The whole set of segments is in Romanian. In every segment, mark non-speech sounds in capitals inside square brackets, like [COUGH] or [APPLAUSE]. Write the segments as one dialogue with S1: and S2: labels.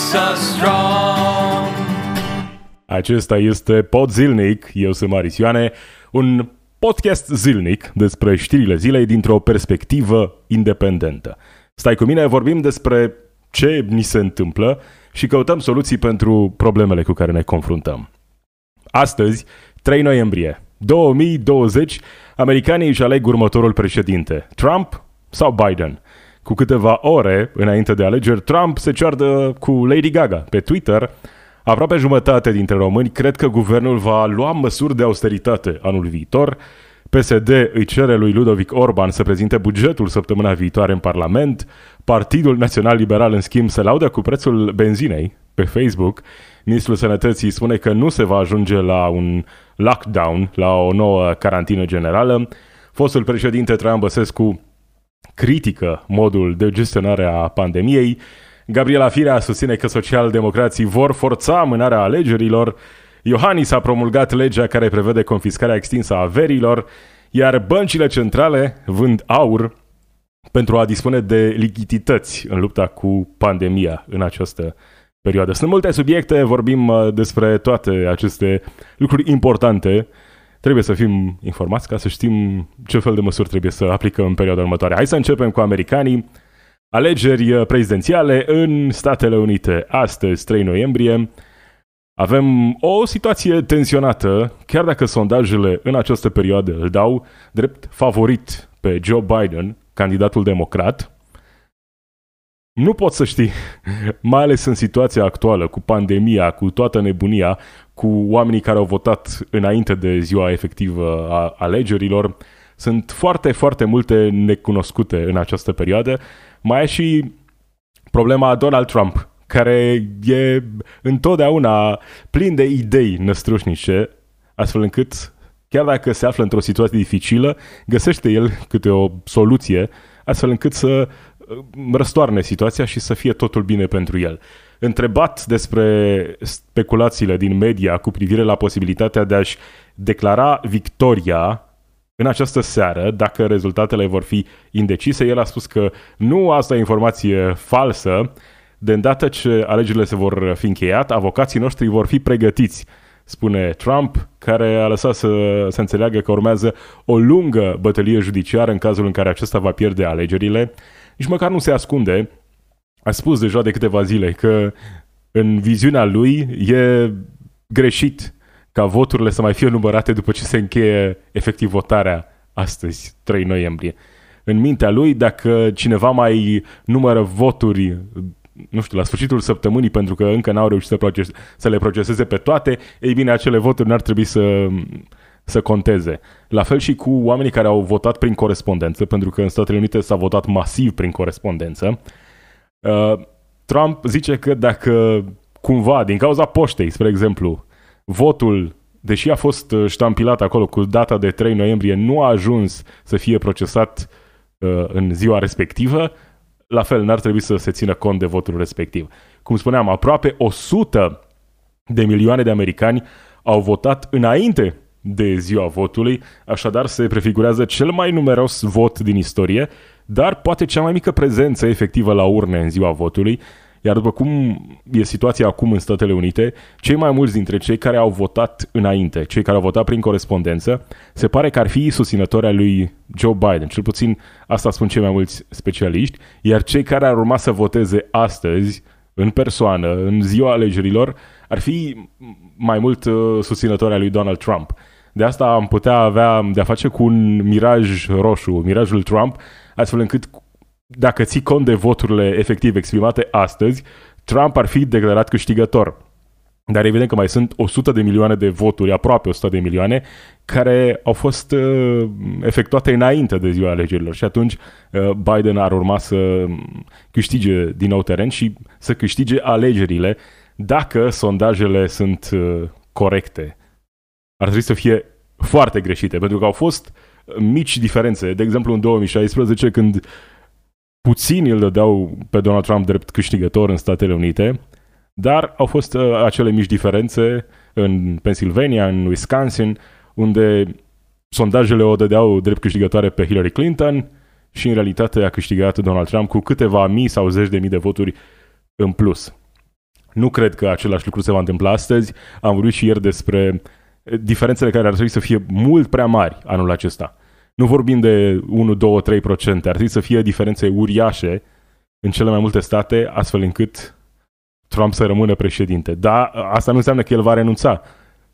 S1: makes us strong.
S2: Acesta este Pod Zilnic, eu sunt Maris Ioane, un podcast zilnic despre știrile zilei dintr-o perspectivă independentă. Stai cu mine, vorbim despre ce ni se întâmplă și căutăm soluții pentru problemele cu care ne confruntăm. Astăzi, 3 noiembrie 2020, americanii își aleg următorul președinte, Trump sau Biden. Cu câteva ore înainte de alegeri, Trump se ceartă cu Lady Gaga pe Twitter. Aproape jumătate dintre români cred că guvernul va lua măsuri de austeritate anul viitor. PSD îi cere lui Ludovic Orban să prezinte bugetul săptămâna viitoare în Parlament. Partidul Național Liberal, în schimb, se laudă cu prețul benzinei pe Facebook. Ministrul Sănătății spune că nu se va ajunge la un lockdown, la o nouă carantină generală. Fostul președinte Traian Băsescu critică modul de gestionare a pandemiei. Gabriela Firea susține că socialdemocrații vor forța amânarea alegerilor. Iohannis a promulgat legea care prevede confiscarea extinsă a averilor, iar băncile centrale vând aur pentru a dispune de lichidități în lupta cu pandemia în această perioadă. Sunt multe subiecte, vorbim uh, despre toate aceste lucruri importante. Trebuie să fim informați ca să știm ce fel de măsuri trebuie să aplicăm în perioada următoare. Hai să începem cu americanii. Alegeri uh, prezidențiale în Statele Unite astăzi, 3 noiembrie. Avem o situație tensionată, chiar dacă sondajele în această perioadă îl dau drept favorit pe Joe Biden, candidatul democrat. Nu poți să știi, [LAUGHS] mai ales în situația actuală, cu pandemia, cu toată nebunia, cu oamenii care au votat înainte de ziua efectivă a alegerilor. Sunt foarte, foarte multe necunoscute în această perioadă. Mai e și problema Donald Trump, care e întotdeauna plin de idei năstrușnice, astfel încât, chiar dacă se află într-o situație dificilă, găsește el câte o soluție, astfel încât să uh, răstoarne situația și să fie totul bine pentru el. Întrebat despre speculațiile din media cu privire la posibilitatea de a-și declara victoria în această seară, dacă rezultatele vor fi indecise, el a spus că nu asta e informație falsă, de îndată ce alegerile se vor fi încheiat, avocații noștri vor fi pregătiți, spune Trump, care a lăsat să se înțeleagă că urmează o lungă bătălie judiciară în cazul în care acesta va pierde alegerile. Nici măcar nu se ascunde. A spus deja de câteva zile că în viziunea lui e greșit ca voturile să mai fie numărate după ce se încheie efectiv votarea astăzi, 3 noiembrie. În mintea lui, dacă cineva mai numără voturi nu știu, la sfârșitul săptămânii, pentru că încă n-au reușit să, proces- să le proceseze pe toate, ei bine, acele voturi n-ar trebui să, să conteze. La fel și cu oamenii care au votat prin corespondență, pentru că în Statele Unite s-a votat masiv prin corespondență. Uh, Trump zice că dacă cumva, din cauza poștei, spre exemplu, votul, deși a fost uh, ștampilat acolo cu data de 3 noiembrie, nu a ajuns să fie procesat uh, în ziua respectivă, la fel, n-ar trebui să se țină cont de votul respectiv. Cum spuneam, aproape 100 de milioane de americani au votat înainte de ziua votului, așadar se prefigurează cel mai numeros vot din istorie, dar poate cea mai mică prezență efectivă la urne în ziua votului, iar după cum e situația acum în Statele Unite, cei mai mulți dintre cei care au votat înainte, cei care au votat prin corespondență, se pare că ar fi susținători al lui Joe Biden. Cel puțin asta spun cei mai mulți specialiști, iar cei care ar urma să voteze astăzi, în persoană, în ziua alegerilor, ar fi mai mult uh, susținători al lui Donald Trump. De asta am putea avea de-a face cu un miraj roșu, mirajul Trump, astfel încât dacă ții cont de voturile efectiv exprimate astăzi, Trump ar fi declarat câștigător. Dar evident că mai sunt 100 de milioane de voturi, aproape 100 de milioane, care au fost uh, efectuate înainte de ziua alegerilor și atunci uh, Biden ar urma să câștige din nou teren și să câștige alegerile dacă sondajele sunt uh, corecte. Ar trebui să fie foarte greșite, pentru că au fost mici diferențe. De exemplu, în 2016, când puțini îl dădeau pe Donald Trump drept câștigător în Statele Unite, dar au fost uh, acele mici diferențe în Pennsylvania, în Wisconsin, unde sondajele o dădeau drept câștigătoare pe Hillary Clinton și în realitate a câștigat Donald Trump cu câteva mii sau zeci de mii de voturi în plus. Nu cred că același lucru se va întâmpla astăzi. Am vorbit și ieri despre diferențele care ar trebui să fie mult prea mari anul acesta. Nu vorbim de 1, 2, 3 procente, ar trebui să fie diferențe uriașe în cele mai multe state, astfel încât Trump să rămână președinte. Da, asta nu înseamnă că el va renunța.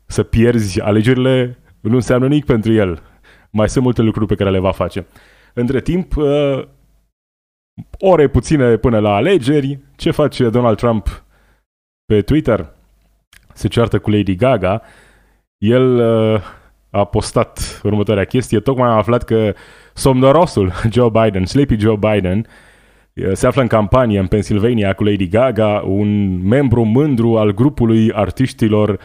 S2: Să pierzi alegerile nu înseamnă nimic pentru el. Mai sunt multe lucruri pe care le va face. Între timp, uh, ore puține până la alegeri, ce face Donald Trump pe Twitter? Se ceartă cu Lady Gaga. El uh, a postat următoarea chestie. Tocmai am aflat că somnorosul [LAUGHS] Joe Biden, Sleepy Joe Biden, se află în campanie în Pennsylvania cu Lady Gaga, un membru mândru al grupului artiștilor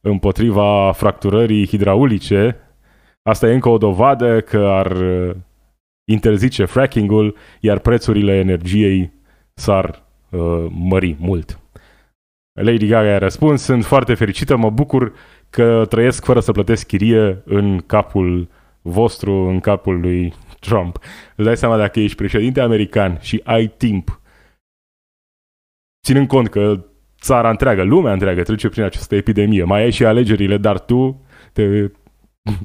S2: împotriva fracturării hidraulice. Asta e încă o dovadă că ar uh, interzice fracking-ul, iar prețurile energiei s-ar uh, mări mult. Lady Gaga a răspuns, sunt foarte fericită, mă bucur că trăiesc fără să plătesc chirie în capul vostru, în capul lui Trump. Îți dai seama dacă ești președinte american și ai timp, ținând cont că țara întreagă, lumea întreagă trece prin această epidemie, mai ai și alegerile, dar tu te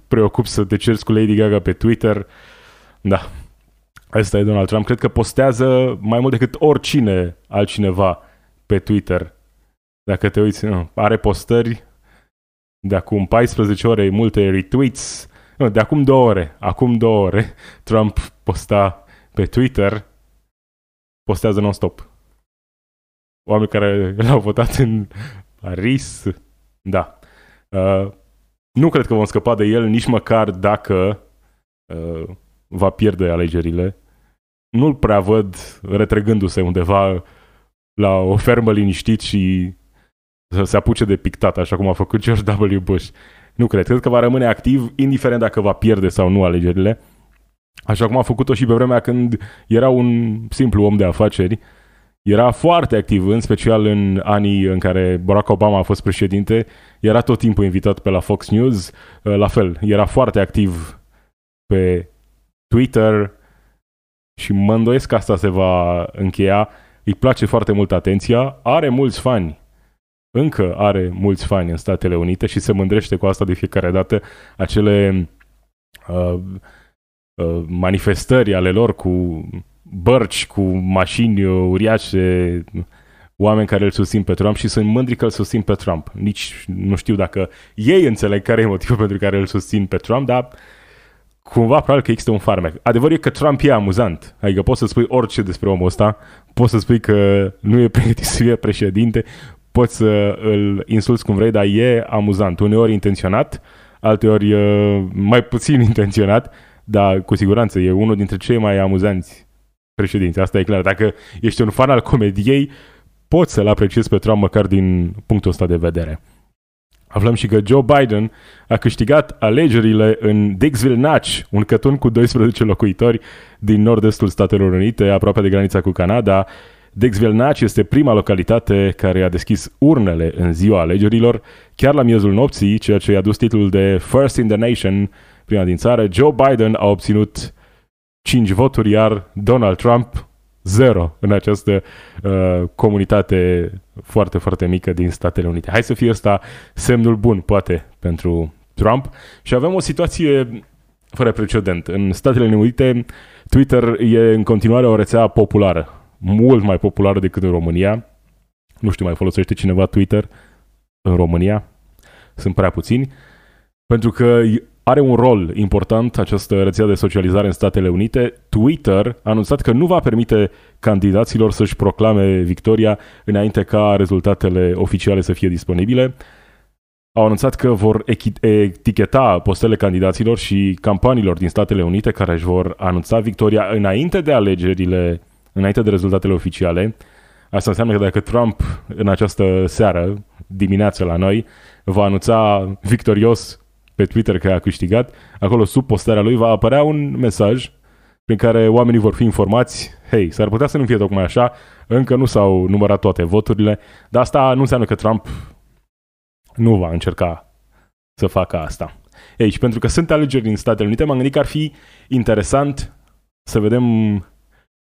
S2: preocupi să te cerți cu Lady Gaga pe Twitter. Da, Asta e Donald Trump. Cred că postează mai mult decât oricine altcineva pe Twitter. Dacă te uiți, nu, are postări de acum 14 ore, multe retweets, nu, de acum două ore, acum două ore, [LAUGHS] Trump posta pe Twitter, postează non-stop. Oameni care [LAUGHS] l-au votat în Paris, da. Uh, nu cred că vom scăpa de el nici măcar dacă uh, va pierde alegerile. Nu-l prea văd retrăgându-se undeva la o fermă liniștit și să se apuce de pictat, așa cum a făcut George W. Bush. Nu cred. Cred că va rămâne activ, indiferent dacă va pierde sau nu alegerile. Așa cum a făcut-o și pe vremea când era un simplu om de afaceri. Era foarte activ, în special în anii în care Barack Obama a fost președinte. Era tot timpul invitat pe la Fox News. La fel, era foarte activ pe Twitter și mă îndoiesc că asta se va încheia. Îi place foarte mult atenția, are mulți fani încă are mulți fani în Statele Unite și se mândrește cu asta de fiecare dată acele uh, uh, manifestări ale lor cu bărci, cu mașini uriașe, oameni care îl susțin pe Trump și sunt mândri că îl susțin pe Trump. Nici nu știu dacă ei înțeleg care e motivul pentru care îl susțin pe Trump, dar cumva probabil că există un farmec. Adevărul e că Trump e amuzant. Adică poți să spui orice despre omul ăsta, poți să spui că nu e [LAUGHS] pregătit să fie președinte, poți să îl insulți cum vrei, dar e amuzant. Uneori intenționat, alteori mai puțin [LAUGHS] intenționat, dar cu siguranță e unul dintre cei mai amuzanți președinți. Asta e clar. Dacă ești un fan al comediei, poți să-l apreciezi pe Trump măcar din punctul ăsta de vedere. Aflăm și că Joe Biden a câștigat alegerile în Dixville Natch, un cătun cu 12 locuitori din nord-estul Statelor Unite, aproape de granița cu Canada, Dexvelnaci este prima localitate care a deschis urnele în ziua alegerilor, chiar la miezul nopții, ceea ce i-a dus titlul de First in the Nation, prima din țară. Joe Biden a obținut 5 voturi, iar Donald Trump 0 în această uh, comunitate foarte, foarte mică din Statele Unite. Hai să fie ăsta semnul bun, poate, pentru Trump. Și avem o situație fără precedent. În Statele Unite, Twitter e în continuare o rețea populară mult mai populară decât în România. Nu știu, mai folosește cineva Twitter în România? Sunt prea puțini. Pentru că are un rol important această rețea de socializare în Statele Unite. Twitter a anunțat că nu va permite candidaților să-și proclame victoria înainte ca rezultatele oficiale să fie disponibile. Au anunțat că vor eticheta postele candidaților și campaniilor din Statele Unite care își vor anunța victoria înainte de alegerile, înainte de rezultatele oficiale. Asta înseamnă că dacă Trump în această seară, dimineață la noi, va anunța victorios pe Twitter că a câștigat, acolo sub postarea lui va apărea un mesaj prin care oamenii vor fi informați, hei, s-ar putea să nu fie tocmai așa, încă nu s-au numărat toate voturile, dar asta nu înseamnă că Trump nu va încerca să facă asta. Ei, și pentru că sunt alegeri din Statele Unite, m-am gândit că ar fi interesant să vedem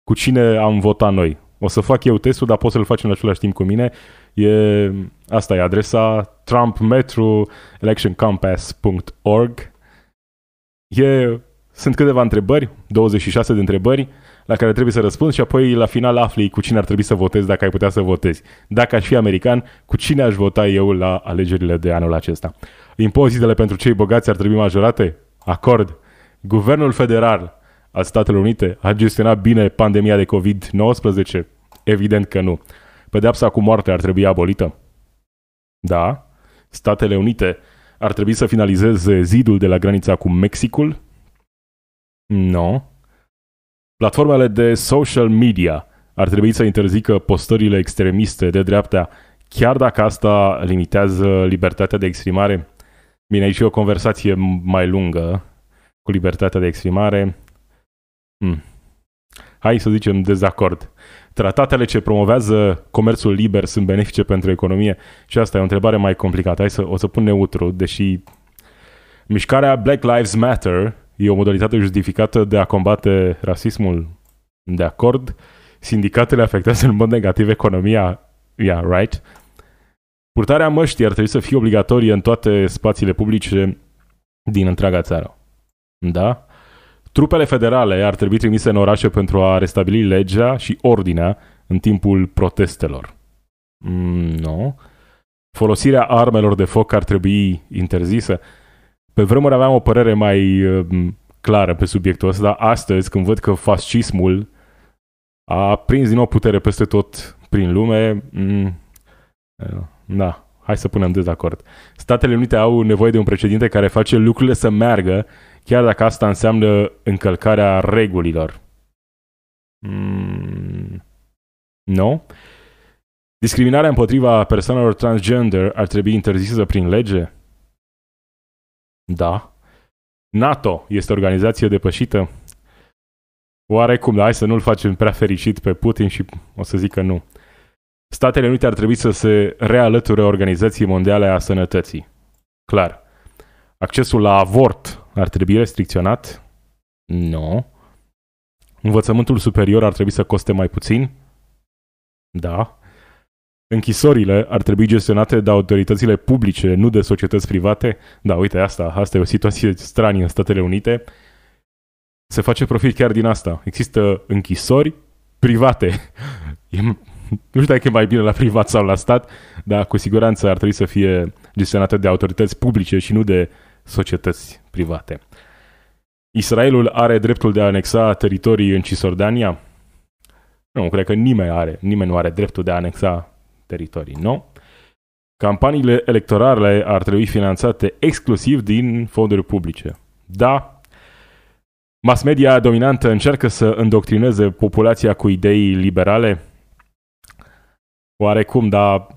S2: cu cine am votat noi. O să fac eu testul, dar poți să-l faci în același timp cu mine. E, asta e adresa trumpmetroelectioncompass.org. E, sunt câteva întrebări, 26 de întrebări, la care trebuie să răspunzi și apoi la final afli cu cine ar trebui să votezi dacă ai putea să votezi. Dacă aș fi american, cu cine aș vota eu la alegerile de anul acesta? Impozitele pentru cei bogați ar trebui majorate? Acord. Guvernul federal al Statelor Unite a gestionat bine pandemia de COVID-19? Evident că nu. Pedeapsa cu moarte ar trebui abolită? Da. Statele Unite ar trebui să finalizeze zidul de la granița cu Mexicul? Nu. No. Platformele de social media ar trebui să interzică postările extremiste de dreapta, chiar dacă asta limitează libertatea de exprimare? Bine, aici e o conversație mai lungă cu libertatea de exprimare. Hmm. Hai să zicem dezacord. Tratatele ce promovează comerțul liber sunt benefice pentru economie? Și asta e o întrebare mai complicată. Hai să, o să pun neutru, deși mișcarea Black Lives Matter e o modalitate justificată de a combate rasismul. De acord, sindicatele afectează în mod negativ economia. Yeah, right? Purtarea măștii ar trebui să fie obligatorie în toate spațiile publice din întreaga țară. Da? Trupele federale ar trebui trimise în orașe pentru a restabili legea și ordinea în timpul protestelor. Mm, nu. Folosirea armelor de foc ar trebui interzisă. Pe vremuri aveam o părere mai uh, clară pe subiectul ăsta, dar astăzi, când văd că fascismul a prins din nou putere peste tot prin lume, mm, da, hai să punem dezacord. Statele Unite au nevoie de un președinte care face lucrurile să meargă, chiar dacă asta înseamnă încălcarea regulilor. Mm, nu? No? Discriminarea împotriva persoanelor transgender ar trebui interzisă prin lege? Da. NATO este o organizație depășită? Oarecum, hai să nu-l facem prea fericit pe Putin și o să zic că nu. Statele Unite ar trebui să se realăture Organizației Mondiale a Sănătății. Clar. Accesul la avort ar trebui restricționat? Nu. Învățământul superior ar trebui să coste mai puțin? Da. Închisorile ar trebui gestionate de autoritățile publice, nu de societăți private. Da, uite, asta, asta e o situație stranie în Statele Unite. Se face profit chiar din asta. Există închisori private. E, nu știu dacă e mai bine la privat sau la stat, dar cu siguranță ar trebui să fie gestionate de autorități publice și nu de societăți private. Israelul are dreptul de a anexa teritorii în Cisjordania? Nu, cred că nimeni are, nimeni nu are dreptul de a anexa teritorii, nu? Campaniile electorale ar trebui finanțate exclusiv din fonduri publice. Da, mass media dominantă încearcă să îndoctrineze populația cu idei liberale? Oarecum, dar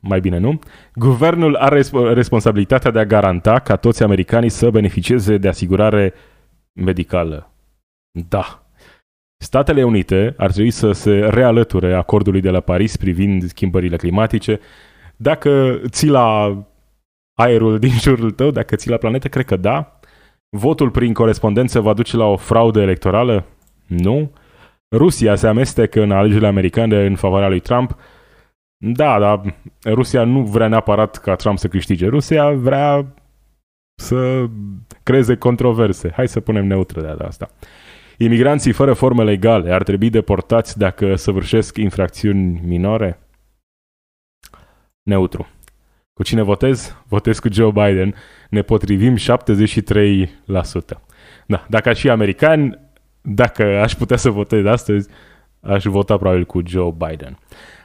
S2: mai bine nu. Guvernul are responsabilitatea de a garanta ca toți americanii să beneficieze de asigurare medicală. Da. Statele Unite ar trebui să se realăture acordului de la Paris privind schimbările climatice. Dacă ții la aerul din jurul tău, dacă ții la planetă, cred că da. Votul prin corespondență va duce la o fraudă electorală? Nu. Rusia se amestecă în alegerile americane în favoarea lui Trump. Da, dar Rusia nu vrea neapărat ca Trump să câștige. Rusia vrea să creeze controverse. Hai să punem neutră de asta. Imigranții fără forme legale ar trebui deportați dacă săvârșesc infracțiuni minore? Neutru. Cu cine votez? Votez cu Joe Biden. Ne potrivim 73%. Da, dacă aș fi american, dacă aș putea să votez astăzi, aș vota probabil cu Joe Biden.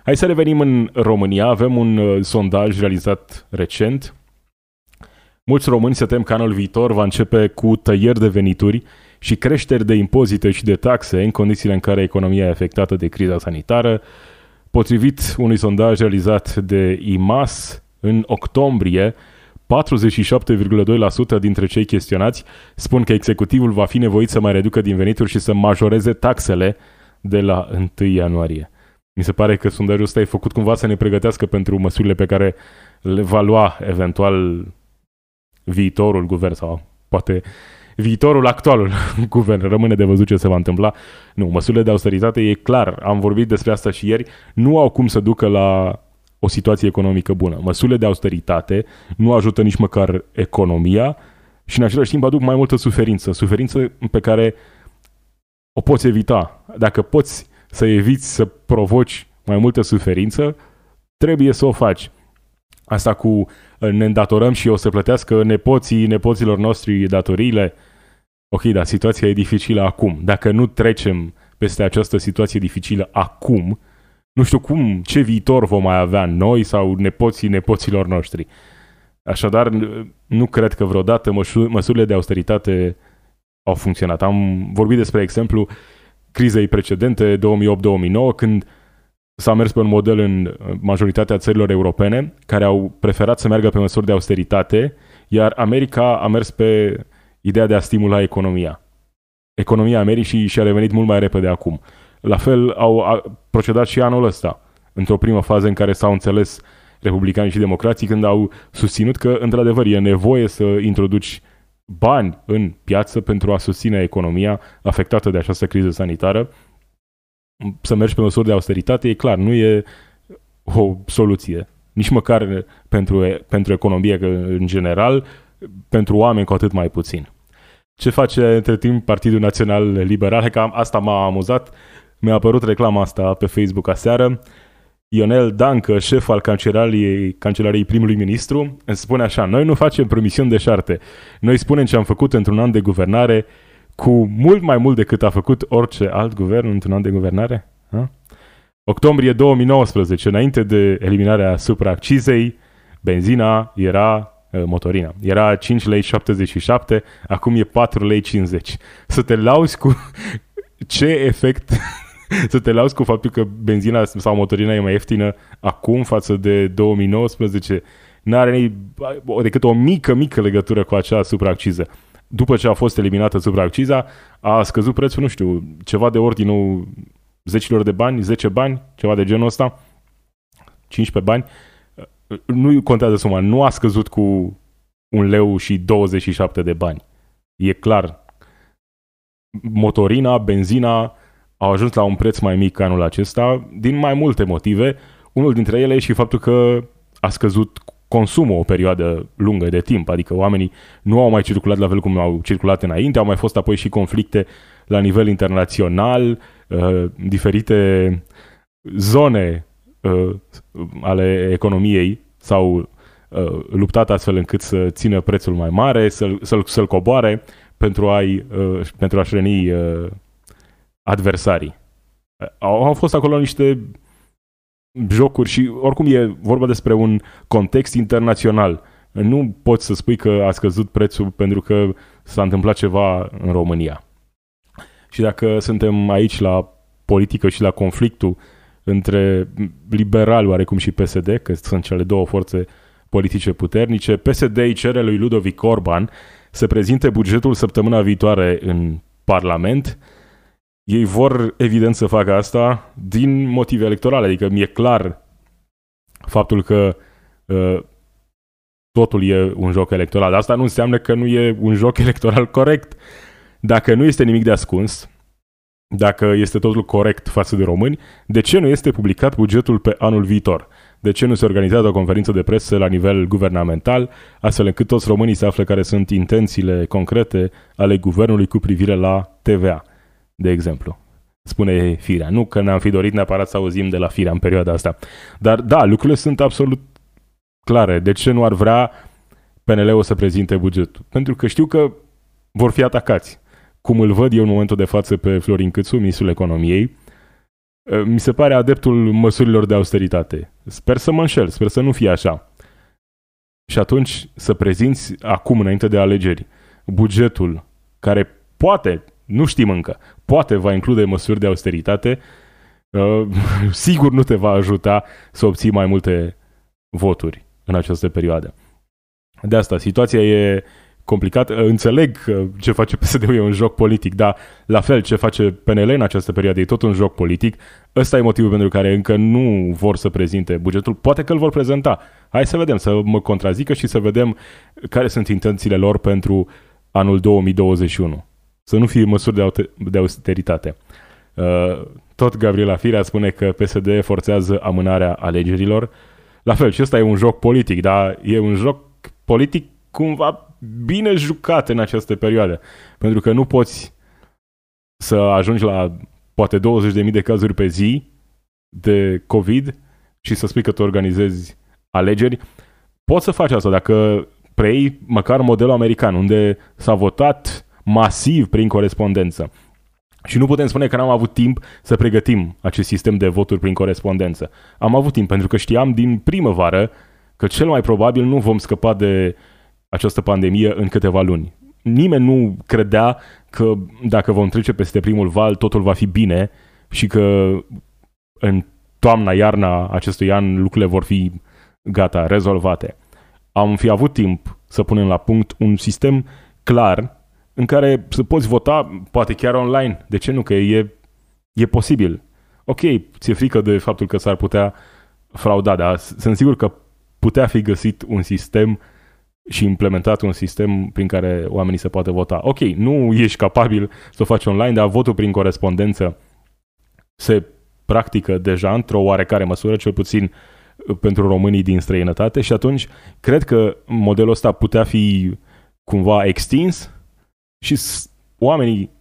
S2: Hai să revenim în România. Avem un uh, sondaj realizat recent. Mulți români se tem că anul viitor va începe cu tăieri de venituri și creșteri de impozite și de taxe în condițiile în care economia e afectată de criza sanitară. Potrivit unui sondaj realizat de IMAS în octombrie, 47,2% dintre cei chestionați spun că executivul va fi nevoit să mai reducă din venituri și să majoreze taxele de la 1 ianuarie. Mi se pare că sondajul ăsta e făcut cumva să ne pregătească pentru măsurile pe care le va lua eventual viitorul guvern sau poate viitorul actualul [LAUGHS] guvern. Rămâne de văzut ce se va întâmpla. Nu, măsurile de austeritate e clar, am vorbit despre asta și ieri, nu au cum să ducă la o situație economică bună. Măsurile de austeritate nu ajută nici măcar economia și în același timp aduc mai multă suferință. Suferință pe care o poți evita. Dacă poți să eviți să provoci mai multă suferință, trebuie să o faci. Asta cu uh, ne îndatorăm și o să plătească nepoții nepoților noștri datoriile. Ok, dar situația e dificilă acum. Dacă nu trecem peste această situație dificilă acum, nu știu cum, ce viitor vom mai avea noi sau nepoții nepoților noștri. Așadar, nu cred că vreodată măsurile de austeritate au funcționat. Am vorbit despre exemplu crizei precedente, 2008-2009, când s-a mers pe un model în majoritatea țărilor europene care au preferat să meargă pe măsuri de austeritate, iar America a mers pe ideea de a stimula economia. Economia Americii și-a revenit mult mai repede acum. La fel au procedat și anul ăsta, într-o primă fază în care s-au înțeles republicanii și democrații când au susținut că, într-adevăr, e nevoie să introduci bani în piață pentru a susține economia afectată de această criză sanitară. Să mergi pe măsuri de austeritate, e clar, nu e o soluție. Nici măcar pentru, pentru economie în general, pentru oameni cu atât mai puțin. Ce face între timp Partidul Național Liberal? Că asta m-a amuzat. Mi-a apărut reclama asta pe Facebook aseară. Ionel Dancă, șef al cancelariei, cancelariei primului ministru, îmi spune așa, noi nu facem promisiuni de șarte. Noi spunem ce am făcut într-un an de guvernare cu mult mai mult decât a făcut orice alt guvern într-un an de guvernare. Ha? Octombrie 2019, înainte de eliminarea supraaccizei, benzina era motorina. Era 5 lei 77, acum e 4 lei 50. Să te lauzi cu [LAUGHS] ce efect [LAUGHS] să te lauzi cu faptul că benzina sau motorina e mai ieftină acum față de 2019 n-are decât o mică, mică legătură cu acea supraacciză. După ce a fost eliminată supraacciza, a scăzut prețul, nu știu, ceva de ordinul zecilor de bani, 10 bani, ceva de genul ăsta, 15 bani. Nu contează suma, nu a scăzut cu un leu și 27 de bani. E clar. Motorina, benzina, au ajuns la un preț mai mic anul acesta din mai multe motive. Unul dintre ele e și faptul că a scăzut consumul o perioadă lungă de timp, adică oamenii nu au mai circulat la fel cum au circulat înainte, au mai fost apoi și conflicte la nivel internațional, uh, diferite zone uh, ale economiei s-au uh, luptat astfel încât să țină prețul mai mare, să-l, să-l, să-l coboare pentru, a-i, uh, pentru a-și reni uh, adversarii. Au, au fost acolo niște jocuri și oricum e vorba despre un context internațional. Nu poți să spui că a scăzut prețul pentru că s-a întâmplat ceva în România. Și dacă suntem aici la politică și la conflictul între liberali oarecum și PSD, că sunt cele două forțe politice puternice, PSD îi cere lui Ludovic Orban să prezinte bugetul săptămâna viitoare în Parlament ei vor, evident, să facă asta din motive electorale. Adică mi-e clar faptul că uh, totul e un joc electoral. Asta nu înseamnă că nu e un joc [LAUGHS] electoral corect. Dacă nu este nimic de ascuns, dacă este totul corect față de români, de ce nu este publicat bugetul pe anul viitor? De ce nu se organizează o conferință de presă la nivel guvernamental, astfel încât toți românii să afle care sunt intențiile concrete ale guvernului cu privire la TVA? De exemplu. Spune Firea. Nu că ne-am fi dorit neapărat să auzim de la Firea în perioada asta. Dar da, lucrurile sunt absolut clare. De ce nu ar vrea PNL-ul să prezinte bugetul? Pentru că știu că vor fi atacați. Cum îl văd eu în momentul de față pe Florin Câțu, ministrul economiei, mi se pare adeptul măsurilor de austeritate. Sper să mă înșel, sper să nu fie așa. Și atunci să prezinți acum, înainte de alegeri, bugetul care poate, nu știm încă, poate va include măsuri de austeritate, uh, [LAUGHS] sigur nu te va ajuta să obții mai multe voturi în această perioadă. De asta, situația e complicat. Înțeleg că ce face PSD-ul e un joc politic, dar la fel ce face PNL în această perioadă e tot un joc politic. Ăsta e motivul pentru care încă nu vor să prezinte bugetul. Poate că îl vor prezenta. Hai să vedem, să mă contrazică și să vedem care sunt intențiile lor pentru anul 2021. Să nu fie măsuri de austeritate. Uh, tot Gabriela Firea spune că PSD forțează amânarea alegerilor. La fel, și ăsta e un joc politic, dar e un joc politic cumva bine jucat în această perioadă. Pentru că nu poți să ajungi la poate 20.000 de cazuri pe zi de COVID și să spui că tu organizezi alegeri. Poți să faci asta dacă preiei măcar modelul american, unde s-a votat masiv prin corespondență. Și nu putem spune că n-am avut timp să pregătim acest sistem de voturi prin corespondență. Am avut timp pentru că știam din primăvară că cel mai probabil nu vom scăpa de această pandemie în câteva luni. Nimeni nu credea că dacă vom trece peste primul val, totul va fi bine și că în toamna, iarna acestui an lucrurile vor fi gata, rezolvate. Am fi avut timp să punem la punct un sistem clar în care să poți vota, poate chiar online. De ce nu? Că e, e posibil. Ok, ți-e frică de faptul că s-ar putea frauda, dar sunt sigur că putea fi găsit un sistem și implementat un sistem prin care oamenii se poate vota. Ok, nu ești capabil să o faci online, dar votul prin corespondență se practică deja într-o oarecare măsură, cel puțin pentru românii din străinătate și atunci cred că modelul ăsta putea fi cumva extins și oamenii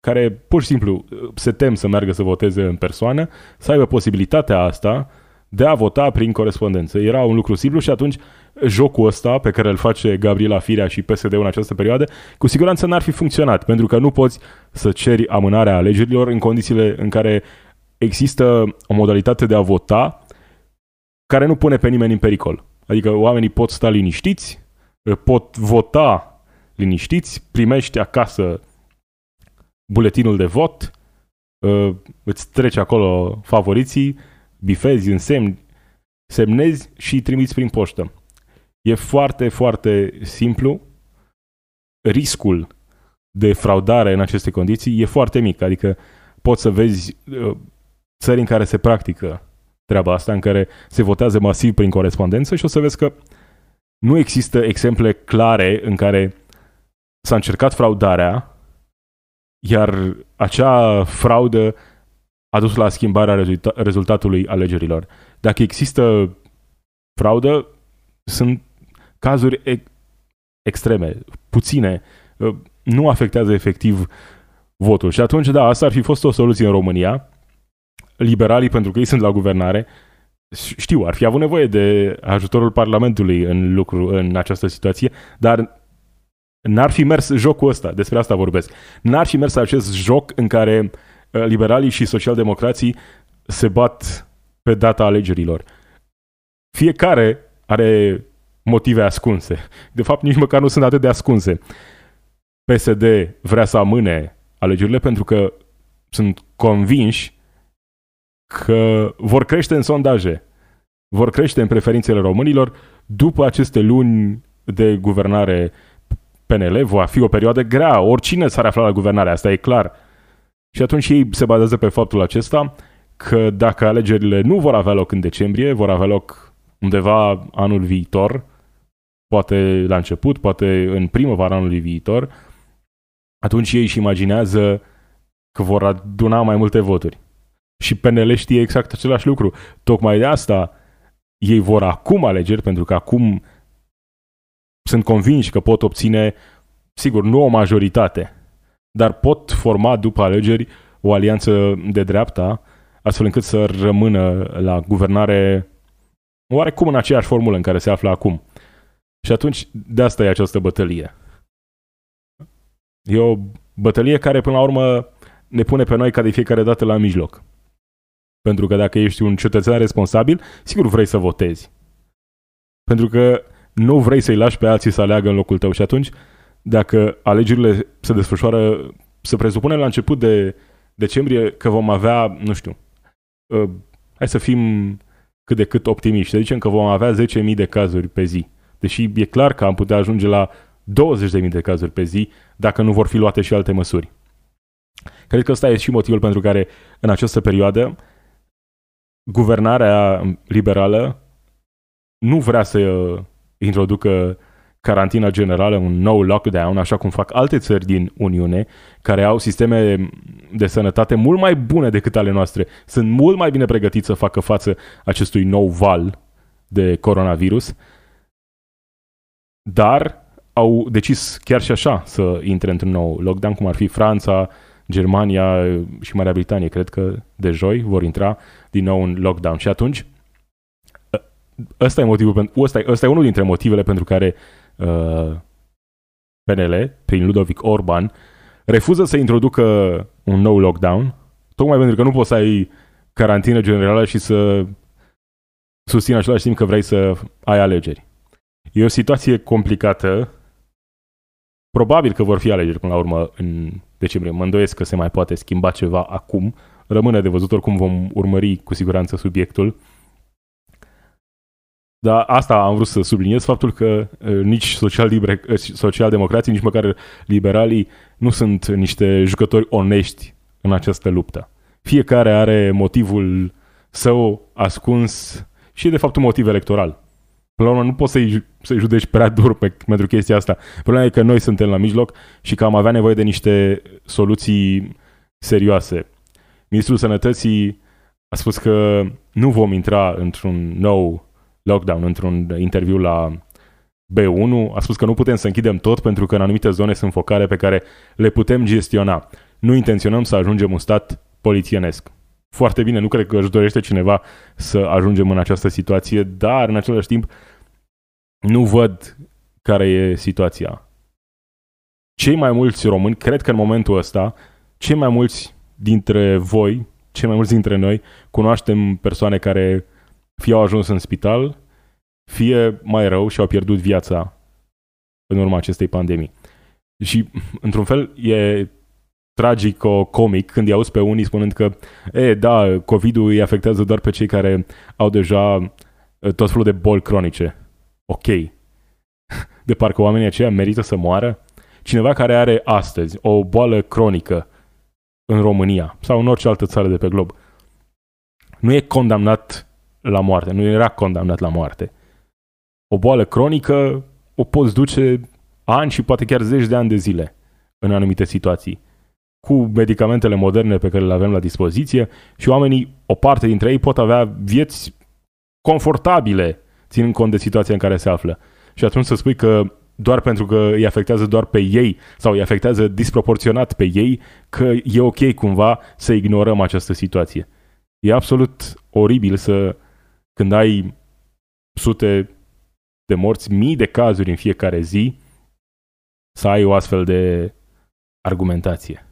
S2: care pur și simplu se tem să meargă să voteze în persoană, să aibă posibilitatea asta de a vota prin corespondență. Era un lucru simplu și atunci jocul ăsta pe care îl face Gabriela Firea și PSD-ul în această perioadă, cu siguranță n-ar fi funcționat, pentru că nu poți să ceri amânarea alegerilor în condițiile în care există o modalitate de a vota care nu pune pe nimeni în pericol. Adică oamenii pot sta liniștiți, pot vota liniștiți, primești acasă buletinul de vot, îți treci acolo favoriții, bifezi, însemni, semnezi și îi trimiți prin poștă. E foarte, foarte simplu. Riscul de fraudare în aceste condiții e foarte mic. Adică poți să vezi uh, țări în care se practică treaba asta, în care se votează masiv prin corespondență și o să vezi că nu există exemple clare în care s-a încercat fraudarea, iar acea fraudă a dus la schimbarea rezulta- rezultatului alegerilor. Dacă există fraudă, sunt cazuri e- extreme, puține, uh, nu afectează efectiv votul. Și atunci, da, asta ar fi fost o soluție în România. Liberalii, pentru că ei sunt la guvernare, știu, ar fi avut nevoie de ajutorul Parlamentului în lucru, în această situație, dar n-ar fi mers jocul ăsta, despre asta vorbesc. N-ar fi mers acest joc în care uh, liberalii și socialdemocrații se bat pe data alegerilor. Fiecare are motive ascunse. De fapt, nici măcar nu sunt atât de ascunse. PSD vrea să amâne alegerile pentru că sunt convinși că vor crește în sondaje, vor crește în preferințele românilor după aceste luni de guvernare PNL. Va fi o perioadă grea. Oricine s-ar afla la guvernare, asta e clar. Și atunci ei se bazează pe faptul acesta că dacă alegerile nu vor avea loc în decembrie, vor avea loc undeva anul viitor, poate la început, poate în primăvara anului viitor, atunci ei își imaginează că vor aduna mai multe voturi. Și PNL știe exact același lucru. Tocmai de asta ei vor acum alegeri, pentru că acum sunt convinși că pot obține, sigur, nu o majoritate, dar pot forma după alegeri o alianță de dreapta, astfel încât să rămână la guvernare oarecum în aceeași formulă în care se află acum. Și atunci, de asta e această bătălie. E o bătălie care, până la urmă, ne pune pe noi ca de fiecare dată la mijloc. Pentru că dacă ești un cetățean responsabil, sigur vrei să votezi. Pentru că nu vrei să-i lași pe alții să aleagă în locul tău și atunci, dacă alegerile se desfășoară, să presupunem la început de decembrie că vom avea, nu știu, uh, hai să fim cât de cât optimiști, să zicem că vom avea 10.000 de cazuri pe zi. Deși e clar că am putea ajunge la 20.000 de cazuri pe zi dacă nu vor fi luate și alte măsuri. Cred că ăsta e și motivul pentru care în această perioadă guvernarea liberală nu vrea să introducă carantina generală, un nou lockdown, așa cum fac alte țări din Uniune, care au sisteme de sănătate mult mai bune decât ale noastre. Sunt mult mai bine pregătiți să facă față acestui nou val de coronavirus, dar au decis chiar și așa să intre într-un nou lockdown, cum ar fi Franța, Germania și Marea Britanie. Cred că de joi vor intra din nou în lockdown. Și atunci, ăsta e motivul, ăsta e, ăsta e unul dintre motivele pentru care uh, PNL, prin Ludovic Orban, refuză să introducă un nou lockdown, tocmai pentru că nu poți să ai carantină generală și să susțin același timp că vrei să ai alegeri. E o situație complicată. Probabil că vor fi alegeri până la urmă în decembrie. Mă îndoiesc că se mai poate schimba ceva acum. Rămâne de văzut oricum vom urmări cu siguranță subiectul. Dar asta am vrut să subliniez, faptul că uh, nici social socialdemocrații, nici măcar liberalii nu sunt niște jucători onești în această luptă. Fiecare are motivul său ascuns și de fapt un motiv electoral. Până la urmă nu poți să-i, să judeci prea dur pe, pentru chestia asta. Problema e că noi suntem la mijloc și că am avea nevoie de niște soluții serioase. Ministrul Sănătății a spus că nu vom intra într-un nou lockdown într-un interviu la B1, a spus că nu putem să închidem tot pentru că în anumite zone sunt focare pe care le putem gestiona. Nu intenționăm să ajungem un stat polițienesc. Foarte bine, nu cred că își dorește cineva să ajungem în această situație, dar în același timp nu văd care e situația. Cei mai mulți români, cred că în momentul ăsta, cei mai mulți dintre voi, cei mai mulți dintre noi, cunoaștem persoane care fie au ajuns în spital, fie mai rău și au pierdut viața în urma acestei pandemii. Și, într-un fel, e tragico-comic când îi auzi pe unii spunând că, e, da, COVID-ul îi afectează doar pe cei care au deja tot felul de boli cronice. Ok. [LAUGHS] De parcă oamenii aceia merită să moară? Cineva care are astăzi o boală cronică în România sau în orice altă țară de pe glob nu e condamnat la moarte, nu era condamnat la moarte. O boală cronică o poți duce ani și poate chiar zeci de ani de zile în anumite situații. Cu medicamentele moderne pe care le avem la dispoziție și oamenii, o parte dintre ei pot avea vieți confortabile, ținând cont de situația în care se află. Și atunci să spui că doar pentru că îi afectează doar pe ei sau îi afectează disproporționat pe ei, că e ok cumva să ignorăm această situație. E absolut oribil să când ai sute de morți, mii de cazuri în fiecare zi, să ai o astfel de argumentație.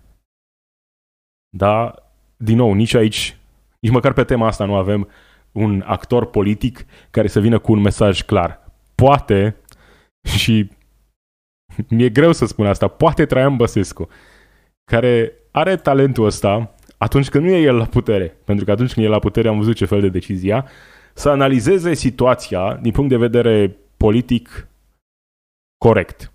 S2: Da, din nou, nici aici, nici măcar pe tema asta nu avem un actor politic care să vină cu un mesaj clar. Poate, și mi-e greu să spun asta, poate Traian Băsescu, care are talentul ăsta atunci când nu e el la putere. Pentru că atunci când e la putere am văzut ce fel de decizia, să analizeze situația din punct de vedere politic corect.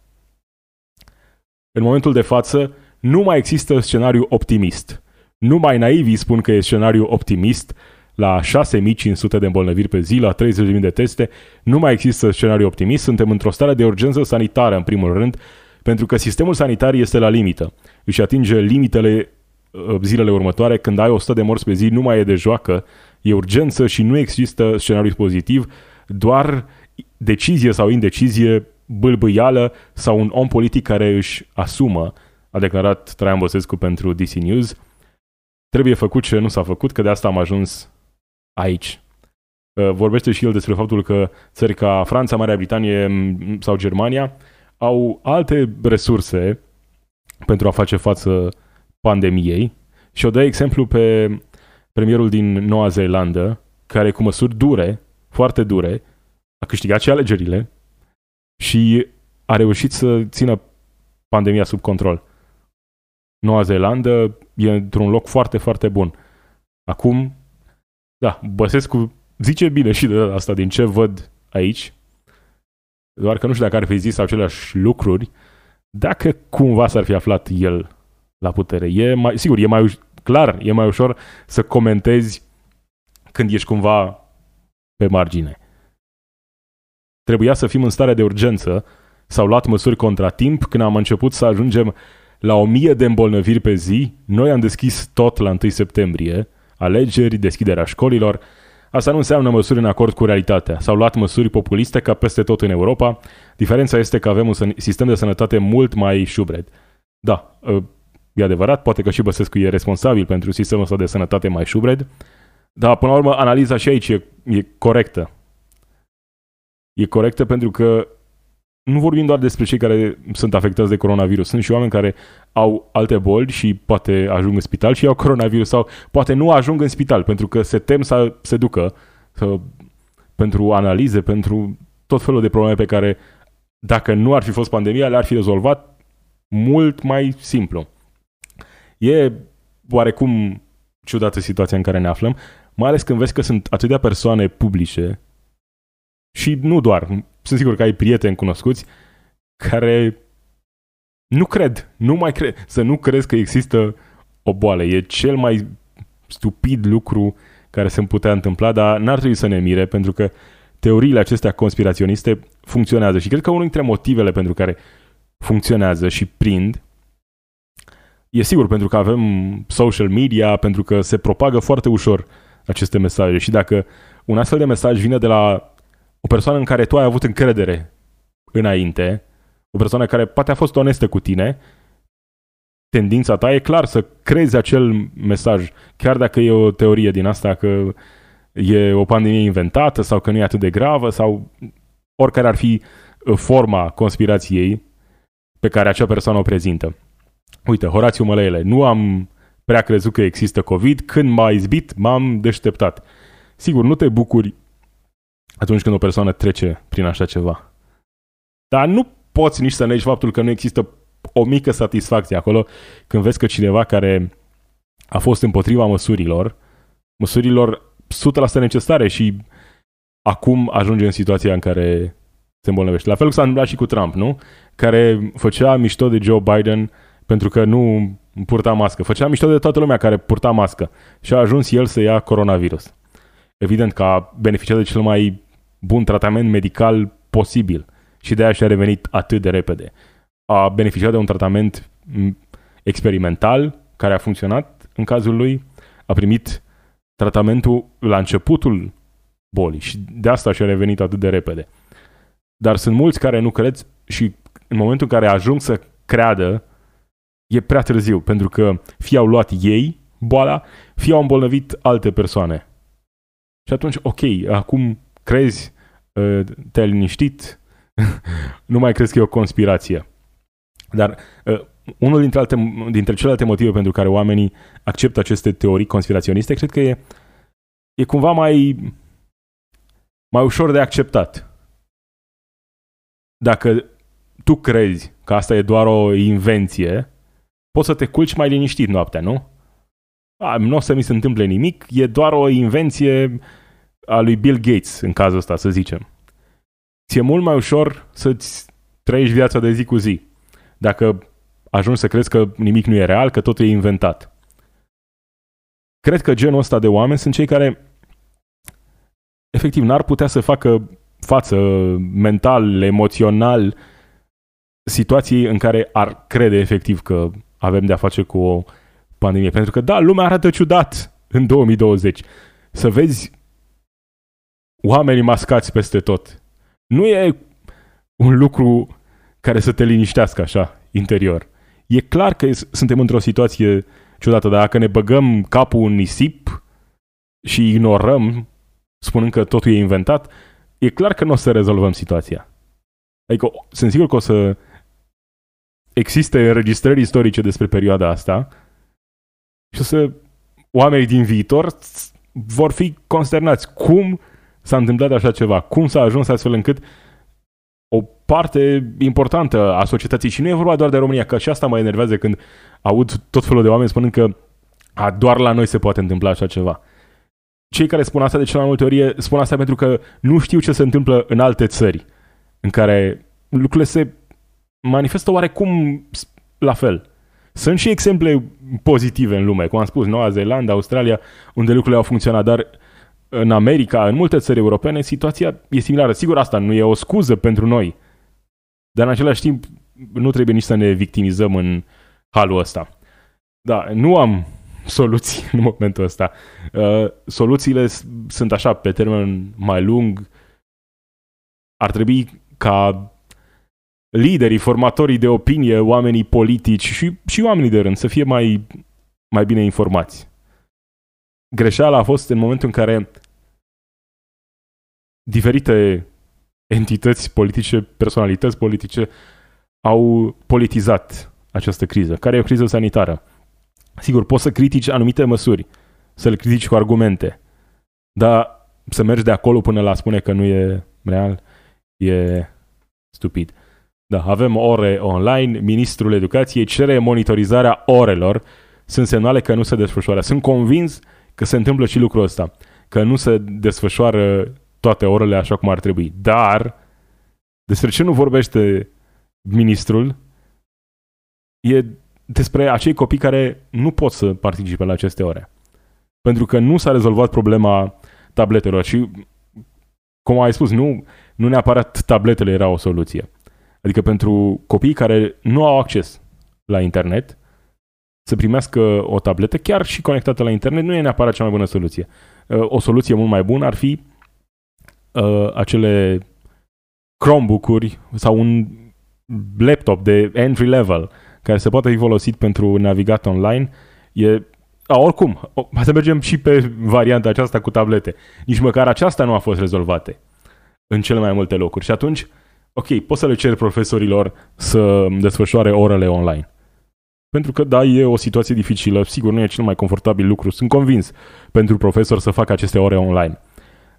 S2: În momentul de față, nu mai există scenariu optimist. Numai naivii spun că e scenariu optimist la 6500 de îmbolnăviri pe zi, la 30.000 de teste. Nu mai există scenariu optimist. Suntem într-o stare de urgență sanitară, în primul rând, pentru că sistemul sanitar este la limită. Își atinge limitele uh, zilele următoare, când ai 100 de morți pe zi, nu mai e de joacă, e urgență și nu există scenariu pozitiv, doar decizie sau indecizie, bâlbâială sau un om politic care își asumă, a declarat Traian Băsescu pentru DC News, trebuie făcut ce nu s-a făcut, că de asta am ajuns aici. Uh, vorbește și el despre faptul că țări ca Franța, Marea Britanie m, sau Germania au alte resurse pentru a face față pandemiei și o dă exemplu pe premierul din Noua Zeelandă, care cu măsuri dure, foarte dure, a câștigat și alegerile și a reușit să țină pandemia sub control. Noua Zeelandă e într-un loc foarte, foarte bun. Acum, da, Băsescu zice bine și de asta din ce văd aici, doar că nu știu dacă ar fi zis aceleași lucruri, dacă cumva s-ar fi aflat el la putere. E mai, sigur, e mai clar, e mai ușor să comentezi când ești cumva pe margine. Trebuia să fim în stare de urgență, s-au luat măsuri contra timp, când am început să ajungem la o mie de îmbolnăviri pe zi, noi am deschis tot la 1 septembrie, alegeri, deschiderea școlilor, Asta nu înseamnă măsuri în acord cu realitatea. S-au luat măsuri populiste ca peste tot în Europa. Diferența este că avem un sistem de sănătate mult mai șubred. Da, ă, e adevărat, poate că și Băsescu e responsabil pentru sistemul ăsta de sănătate mai șubred, dar până la urmă analiza și aici e, e corectă. E corectă pentru că nu vorbim doar despre cei care sunt afectați de coronavirus. Sunt și oameni care au alte boli și poate ajung în spital și au [LAUGHS] coronavirus sau poate nu ajung în spital pentru că se tem să se ducă să, pentru analize, pentru tot felul de probleme pe care dacă nu ar fi fost pandemia, le-ar fi rezolvat mult mai simplu. E oarecum ciudată situația în care ne aflăm, mai ales când vezi că sunt atâtea persoane publice și nu doar, sunt sigur că ai prieteni cunoscuți care nu cred, nu mai cred, să nu crezi că există o boală. E cel mai stupid lucru care se putea întâmpla, dar n-ar trebui să ne mire, pentru că teoriile acestea conspiraționiste funcționează și cred că unul dintre motivele pentru care funcționează și prind e sigur pentru că avem social media, pentru că se propagă foarte ușor aceste mesaje și dacă un astfel de mesaj vine de la o persoană în care tu ai avut încredere înainte, o persoană care poate a fost onestă cu tine, tendința ta e clar să crezi acel mesaj, chiar dacă e o teorie din asta că e o pandemie inventată sau că nu e atât de gravă sau oricare ar fi uh, forma conspirației pe care acea persoană o prezintă. Uite, Horațiu Mălăele, nu am prea crezut că există COVID, când m-a izbit, m-am deșteptat. Sigur, nu te bucuri atunci când o persoană trece prin așa ceva. Dar nu poți nici să negi faptul că nu există o mică satisfacție acolo când vezi că cineva care a fost împotriva măsurilor, măsurilor 100% necesare și acum ajunge în situația în care se îmbolnăvește. La fel s-a întâmplat și cu Trump, nu? Care făcea mișto de Joe Biden pentru că nu purta mască. Făcea mișto de toată lumea care purta mască și a ajuns el să ia coronavirus. Evident că a beneficiat de cel mai bun tratament medical posibil și de aia și-a revenit atât de repede. A beneficiat de un tratament experimental care a funcționat în cazul lui, a primit tratamentul la începutul bolii și de asta și-a revenit atât de repede. Dar sunt mulți care nu cred și în momentul în care ajung să creadă, e prea târziu, pentru că fie au luat ei boala, fie au îmbolnăvit alte persoane. Și atunci, ok, acum crezi, ă, te-ai liniștit, [LAUGHS] nu mai crezi că e o conspirație. Dar ă, unul dintre, alte, dintre celelalte motive pentru care oamenii acceptă aceste teorii conspiraționiste, cred că e, e cumva mai, mai ușor de acceptat. Dacă tu crezi că asta e doar o invenție, poți să te culci mai liniștit noaptea, nu? A, nu o să mi se întâmple nimic, e doar o invenție a lui Bill Gates, în cazul ăsta, să zicem. Ți-e mult mai ușor să-ți trăiești viața de zi cu zi. Dacă ajungi să crezi că nimic nu e real, că totul e inventat. Cred că genul ăsta de oameni sunt cei care efectiv n-ar putea să facă față mental, emoțional situației în care ar crede efectiv că avem de-a face cu o pandemie. Pentru că, da, lumea arată ciudat în 2020. Să vezi oamenii mascați peste tot. Nu e un lucru care să te liniștească așa, interior. E clar că suntem într-o situație ciudată, dar dacă ne băgăm capul în nisip și ignorăm spunând că totul e inventat, e clar că nu o să rezolvăm situația. Adică sunt sigur că o să existe înregistrări istorice despre perioada asta și o să oamenii din viitor vor fi consternați. Cum s-a întâmplat așa ceva? Cum s-a ajuns astfel încât o parte importantă a societății, și nu e vorba doar de România, că și asta mă enervează când aud tot felul de oameni spunând că a, doar la noi se poate întâmpla așa ceva. Cei care spun asta de cel mai multe ori spun asta pentru că nu știu ce se întâmplă în alte țări în care lucrurile se manifestă oarecum la fel. Sunt și exemple pozitive în lume, cum am spus, Noua Zeelandă, Australia, unde lucrurile au funcționat, dar în America, în multe țări europene, situația e similară. Sigur, asta nu e o scuză pentru noi, dar în același timp nu trebuie nici să ne victimizăm în halul ăsta. Da, nu am soluții [LAUGHS] în momentul ăsta. Uh, soluțiile sunt așa, pe termen mai lung. Ar trebui ca liderii, formatorii de opinie, oamenii politici și, și oamenii de rând să fie mai, mai bine informați. Greșeala a fost în momentul în care diferite entități politice, personalități politice au politizat această criză, care e o criză sanitară. Sigur, poți să critici anumite măsuri, să le critici cu argumente, dar să mergi de acolo până la spune că nu e real, e stupid. Da, avem ore online, Ministrul Educației cere monitorizarea orelor, sunt semnale că nu se desfășoară. Sunt convins că se întâmplă și lucrul ăsta, că nu se desfășoară toate orele așa cum ar trebui. Dar, despre ce nu vorbește ministrul, e despre acei copii care nu pot să participe la aceste ore. Pentru că nu s-a rezolvat problema tabletelor și, cum ai spus, nu, nu neapărat tabletele era o soluție. Adică pentru copiii care nu au acces la internet, să primească o tabletă, chiar și conectată la internet, nu e neapărat cea mai bună soluție. Uh, o soluție mult mai bună ar fi uh, acele Chromebook-uri sau un laptop de entry level care se poate fi folosit pentru navigat online. E a, oricum, hai să mergem și pe varianta aceasta cu tablete. Nici măcar aceasta nu a fost rezolvată în cele mai multe locuri. Și atunci, ok, poți să le ceri profesorilor să desfășoare orele online. Pentru că, da, e o situație dificilă, sigur, nu e cel mai confortabil lucru, sunt convins, pentru profesor să facă aceste ore online.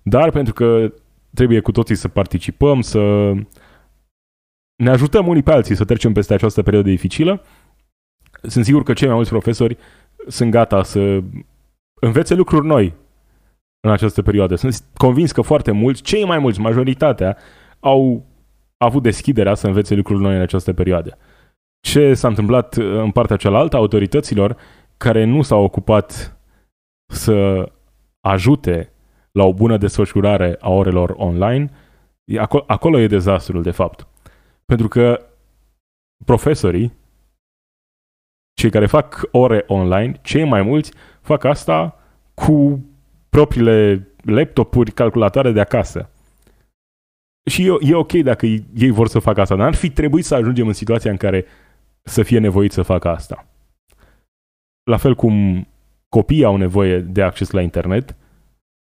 S2: Dar pentru că trebuie cu toții să participăm, să ne ajutăm unii pe alții să trecem peste această perioadă dificilă, sunt sigur că cei mai mulți profesori sunt gata să învețe lucruri noi în această perioadă. Sunt convins că foarte mulți, cei mai mulți, majoritatea, au avut deschiderea să învețe lucruri noi în această perioadă. Ce s-a întâmplat în partea cealaltă, autorităților care nu s-au ocupat să ajute la o bună desfășurare a orelor online, acolo, acolo e dezastrul, de fapt. Pentru că profesorii, cei care fac ore online, cei mai mulți fac asta cu propriile laptopuri, calculatoare de acasă. Și e, e ok dacă ei vor să facă asta, dar ar fi trebuit să ajungem în situația în care să fie nevoit să facă asta. La fel cum copiii au nevoie de acces la internet,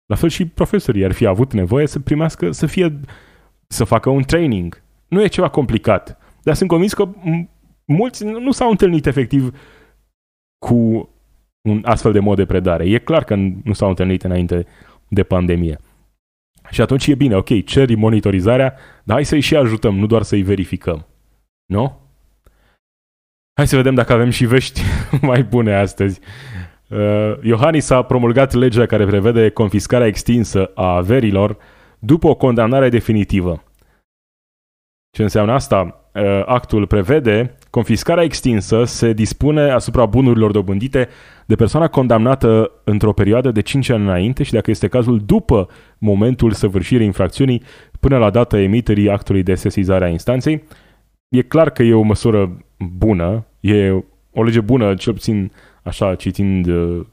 S2: la fel și profesorii ar fi avut nevoie să primească, să fie, să facă un training. Nu e ceva complicat, dar sunt convins că mulți nu s-au întâlnit efectiv cu un astfel de mod de predare. E clar că nu s-au întâlnit înainte de pandemie. Și atunci e bine, ok, ceri monitorizarea, dar hai să-i și ajutăm, nu doar să-i verificăm. Nu? Hai să vedem dacă avem și vești [LAUGHS] mai bune astăzi. Uh, Iohannis a promulgat legea care prevede confiscarea extinsă a averilor după o condamnare definitivă. Ce înseamnă asta? Uh, actul prevede confiscarea extinsă se dispune asupra bunurilor dobândite de persoana condamnată într-o perioadă de 5 ani înainte și dacă este cazul după momentul săvârșirii infracțiunii până la data emiterii actului de sesizare a instanței. E clar că e o măsură bună, e o lege bună, cel puțin așa citind uh,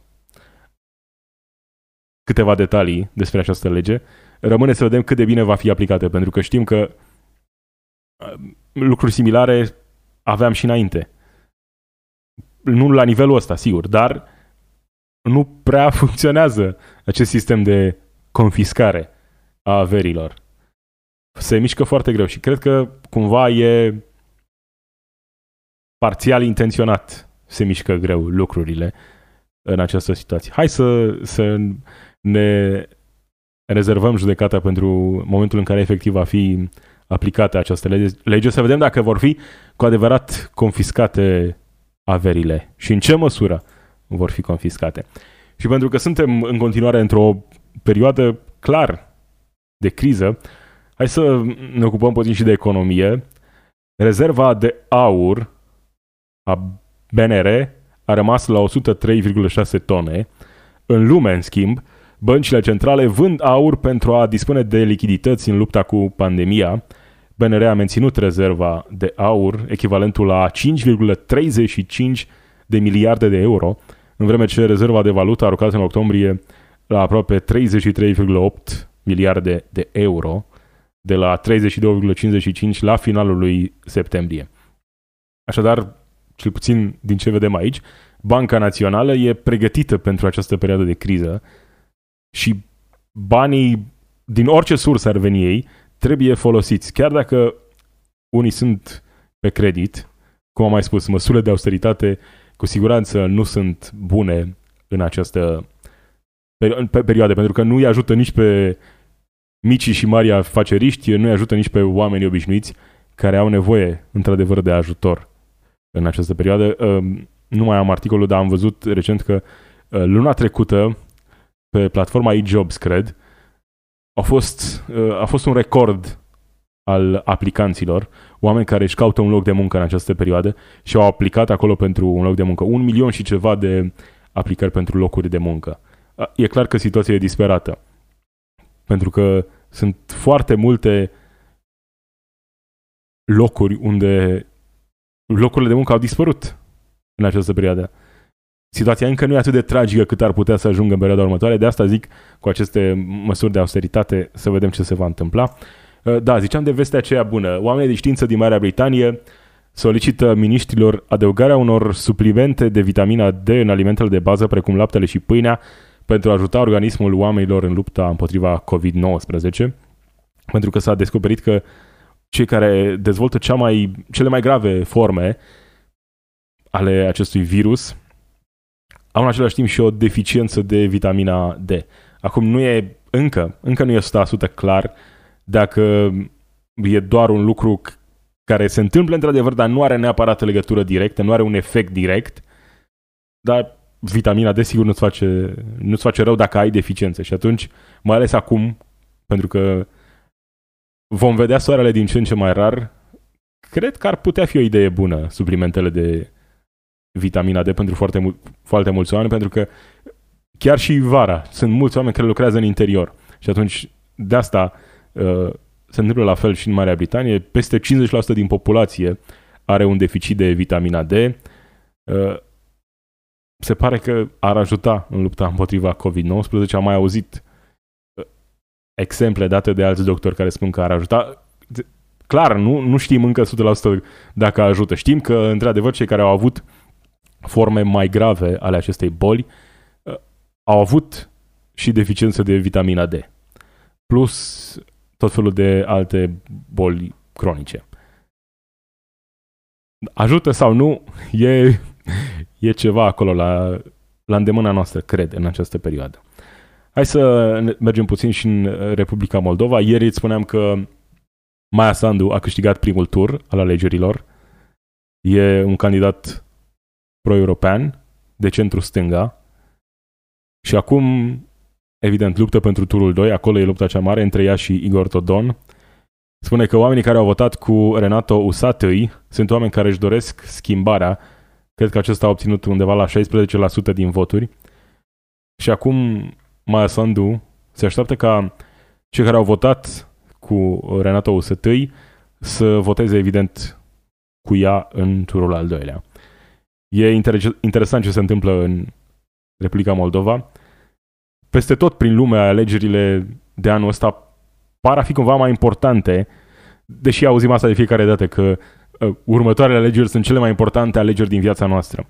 S2: câteva detalii despre această lege. Rămâne să vedem cât de bine va fi aplicată, pentru că știm că uh, lucruri similare aveam și înainte. Nu la nivelul ăsta, sigur, dar nu prea [LAUGHS] funcționează acest sistem de confiscare a averilor. Se mișcă foarte greu și cred că cumva e parțial intenționat. Se mișcă greu lucrurile în această situație. Hai să, să ne rezervăm judecata pentru momentul în care efectiv va fi aplicată această lege, lege, să vedem dacă vor fi cu adevărat confiscate averile și în ce măsură vor fi confiscate. Și pentru că suntem în continuare într-o perioadă clar de criză, hai să ne ocupăm puțin și de economie. Rezerva de aur a BNR a rămas la 103,6 tone. În lume, în schimb, băncile centrale vând aur pentru a dispune de lichidități în lupta cu pandemia. BNR a menținut rezerva de aur, echivalentul la 5,35 de miliarde de euro, în vreme ce rezerva de valută a aruncat în octombrie la aproape 33,8 miliarde de euro, de la 32,55 la finalul lui septembrie. Așadar, cel puțin din ce vedem aici, Banca Națională e pregătită pentru această perioadă de criză și banii din orice sursă ar veni ei trebuie folosiți. Chiar dacă unii sunt pe credit, cum am mai spus, măsurile de austeritate cu siguranță nu sunt bune în această perioadă, pentru că nu îi ajută nici pe micii și mari afaceriști, nu îi ajută nici pe oamenii obișnuiți care au nevoie, într-adevăr, de ajutor în această perioadă. Nu mai am articolul, dar am văzut recent că uh, luna trecută, pe platforma eJobs, cred, a fost, uh, a fost un record al aplicanților, oameni care își caută un loc de muncă în această perioadă și au aplicat acolo pentru un loc de muncă. Un milion și ceva de aplicări pentru locuri de muncă. E clar că situația e disperată. Pentru că sunt foarte multe locuri unde locurile de muncă au dispărut în această perioadă. Situația încă nu e atât de tragică cât ar putea să ajungă în perioada următoare, de asta zic cu aceste măsuri de austeritate să vedem ce se va întâmpla. Uh, da, ziceam de vestea aceea bună. Oamenii de știință din Marea Britanie solicită miniștrilor adăugarea unor suplimente de vitamina D în alimentele de bază, precum laptele și pâinea, pentru a ajuta organismul oamenilor în lupta împotriva COVID-19, pentru că s-a descoperit că cei care dezvoltă cea mai, cele mai grave forme ale acestui virus au în același timp și o deficiență de vitamina D. Acum nu e încă, încă nu e 100% clar dacă e doar un lucru care se întâmplă într-adevăr, dar nu are neapărat legătură directă, nu are un efect direct, dar vitamina D sigur nu-ți face, nu-ți face rău dacă ai deficiențe și atunci, mai ales acum, pentru că vom vedea soarele din ce în ce mai rar, cred că ar putea fi o idee bună suplimentele de vitamina D pentru foarte, mul- foarte mulți oameni, pentru că chiar și vara sunt mulți oameni care lucrează în interior și atunci de asta uh, se întâmplă la fel și în Marea Britanie. Peste 50% din populație are un deficit de vitamina D. Uh, se pare că ar ajuta în lupta împotriva COVID-19. Am mai auzit uh, exemple date de alți doctori care spun că ar ajuta. Clar, nu, nu știm încă 100% dacă ajută. Știm că, într-adevăr, cei care au avut forme mai grave ale acestei boli uh, au avut și deficiență de vitamina D. Plus tot felul de alte boli cronice. Ajută sau nu, e e ceva acolo la, la îndemâna noastră, cred, în această perioadă. Hai să mergem puțin și în Republica Moldova. Ieri îți spuneam că Maia Sandu a câștigat primul tur al alegerilor. E un candidat pro-european, de centru-stânga. Și acum, evident, luptă pentru turul 2. Acolo e lupta cea mare între ea și Igor Todon. Spune că oamenii care au votat cu Renato Usatăi sunt oameni care își doresc schimbarea Cred că acesta a obținut undeva la 16% din voturi. Și acum Maia Sandu se așteaptă ca cei care au votat cu Renato Usătăi să voteze, evident, cu ea în turul al doilea. E inter- interesant ce se întâmplă în Republica Moldova. Peste tot prin lume, alegerile de anul ăsta par a fi cumva mai importante, deși auzim asta de fiecare dată, că Uh, următoarele alegeri sunt cele mai importante alegeri din viața noastră.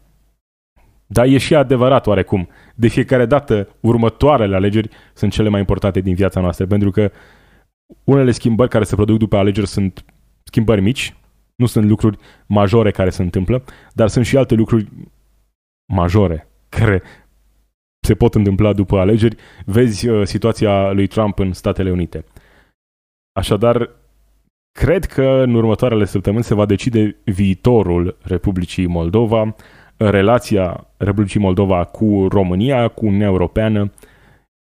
S2: Dar e și adevărat oarecum. De fiecare dată, următoarele alegeri sunt cele mai importante din viața noastră, pentru că unele schimbări care se produc după alegeri sunt schimbări mici, nu sunt lucruri majore care se întâmplă, dar sunt și alte lucruri majore care se pot întâmpla după alegeri. Vezi uh, situația lui Trump în Statele Unite. Așadar, cred că în următoarele săptămâni se va decide viitorul Republicii Moldova, relația Republicii Moldova cu România, cu Uniunea Europeană.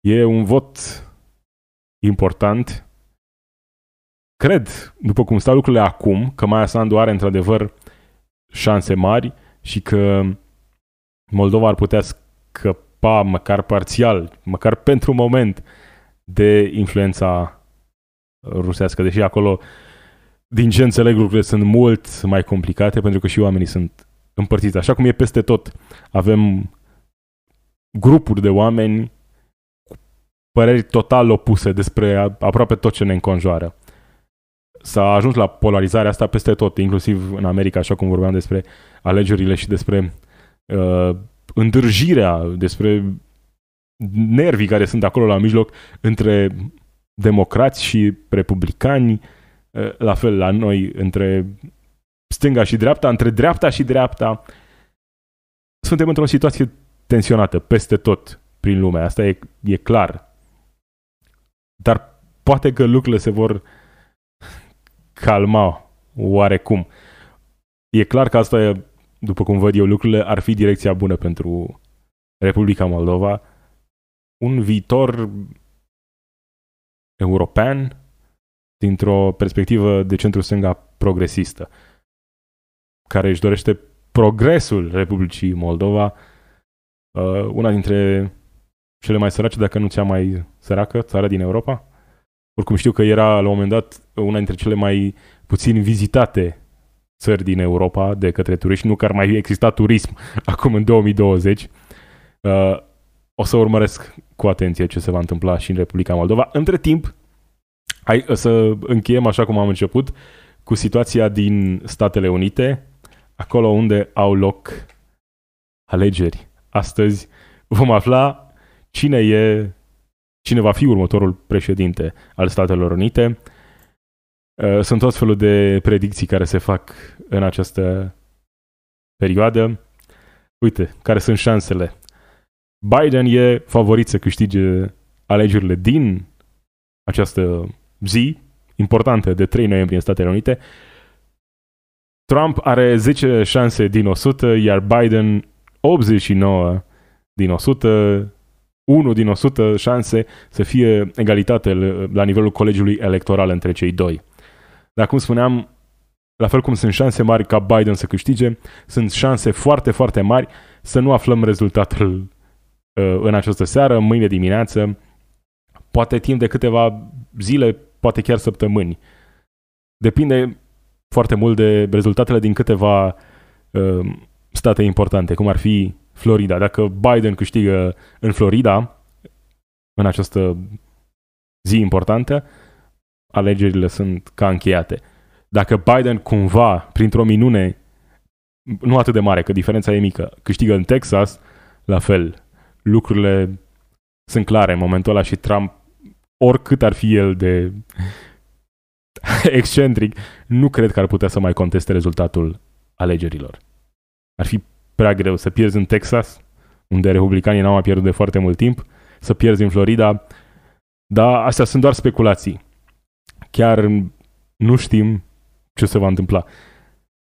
S2: E un vot important. Cred, după cum stau lucrurile acum, că Maia Sandu are într-adevăr șanse mari și că Moldova ar putea scăpa măcar parțial, măcar pentru moment, de influența rusească, deși acolo, din ce înțeleg, lucrurile sunt mult mai complicate, pentru că și oamenii sunt împărțiți. Așa cum e peste tot. Avem grupuri de oameni cu păreri total opuse despre aproape tot ce ne înconjoară. S-a ajuns la polarizarea asta peste tot, inclusiv în America, așa cum vorbeam despre alegerile și despre uh, îndârjirea, despre nervii care sunt acolo la mijloc între democrați și republicani, uh, la fel la noi între stânga și dreapta, între dreapta și dreapta. Suntem într-o situație tensionată peste tot prin lume, asta e, e clar. Dar poate că lucrurile se vor calma oarecum. E clar că asta e, după cum văd eu lucrurile, ar fi direcția bună pentru Republica Moldova. Un viitor european dintr-o perspectivă de centru-stânga progresistă care își dorește progresul Republicii Moldova, uh, una dintre cele mai sărace, dacă nu cea mai săracă țară din Europa. Oricum știu că era la un moment dat una dintre cele mai puțin vizitate țări din Europa de către turiști, nu că ar mai exista turism [LAUGHS] acum în 2020. Uh, o să urmăresc cu atenție ce se va întâmpla și în Republica Moldova. Între timp, hai să încheiem așa cum am început cu situația din Statele Unite, acolo unde au loc alegeri. Astăzi vom afla cine e cine va fi următorul președinte al Statelor Unite. Uh, sunt tot felul de predicții care se fac în această perioadă. Uite, care sunt șansele. Biden e favorit să câștige alegerile din această zi importantă de 3 noiembrie în Statele Unite Trump are 10 șanse din 100, iar Biden 89 din 100, 1 din 100 șanse să fie egalitate la nivelul colegiului electoral între cei doi. Dar cum spuneam, la fel cum sunt șanse mari ca Biden să câștige, sunt șanse foarte, foarte mari să nu aflăm rezultatul uh, în această seară, mâine dimineață, poate timp de câteva zile, poate chiar săptămâni. Depinde foarte mult de rezultatele din câteva uh, state importante, cum ar fi Florida. Dacă Biden câștigă în Florida, în această zi importantă, alegerile sunt ca încheiate. Dacă Biden cumva, printr-o minune, nu atât de mare, că diferența e mică, câștigă în Texas, la fel, lucrurile sunt clare în momentul ăla și Trump, oricât ar fi el de [LAUGHS] excentric, nu cred că ar putea să mai conteste rezultatul alegerilor. Ar fi prea greu să pierzi în Texas, unde republicanii n-au mai pierdut de foarte mult timp, să pierzi în Florida, dar astea sunt doar speculații. Chiar nu știm ce se va întâmpla.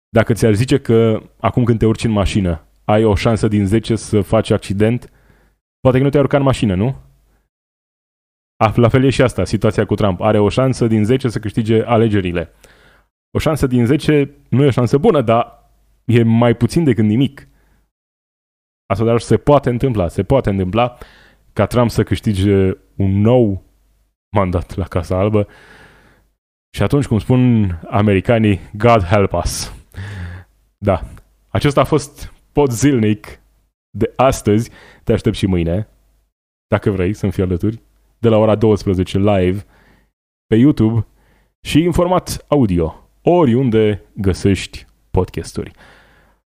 S2: Dacă ți-ar zice că acum când te urci în mașină, ai o șansă din 10 să faci accident, poate că nu te-ai urcat în mașină, nu? La fel e și asta, situația cu Trump. Are o șansă din 10 să câștige alegerile. O șansă din 10 nu e o șansă bună, dar e mai puțin decât nimic. Așadar, se poate întâmpla, se poate întâmpla ca Trump să câștige un nou mandat la Casa Albă și atunci, cum spun americanii, God help us. Da, acesta a fost pot zilnic de astăzi. Te aștept și mâine, dacă vrei să-mi fii alături de la ora 12 live pe YouTube și în format audio, oriunde găsești podcasturi.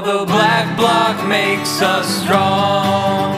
S1: the black bloc makes us strong.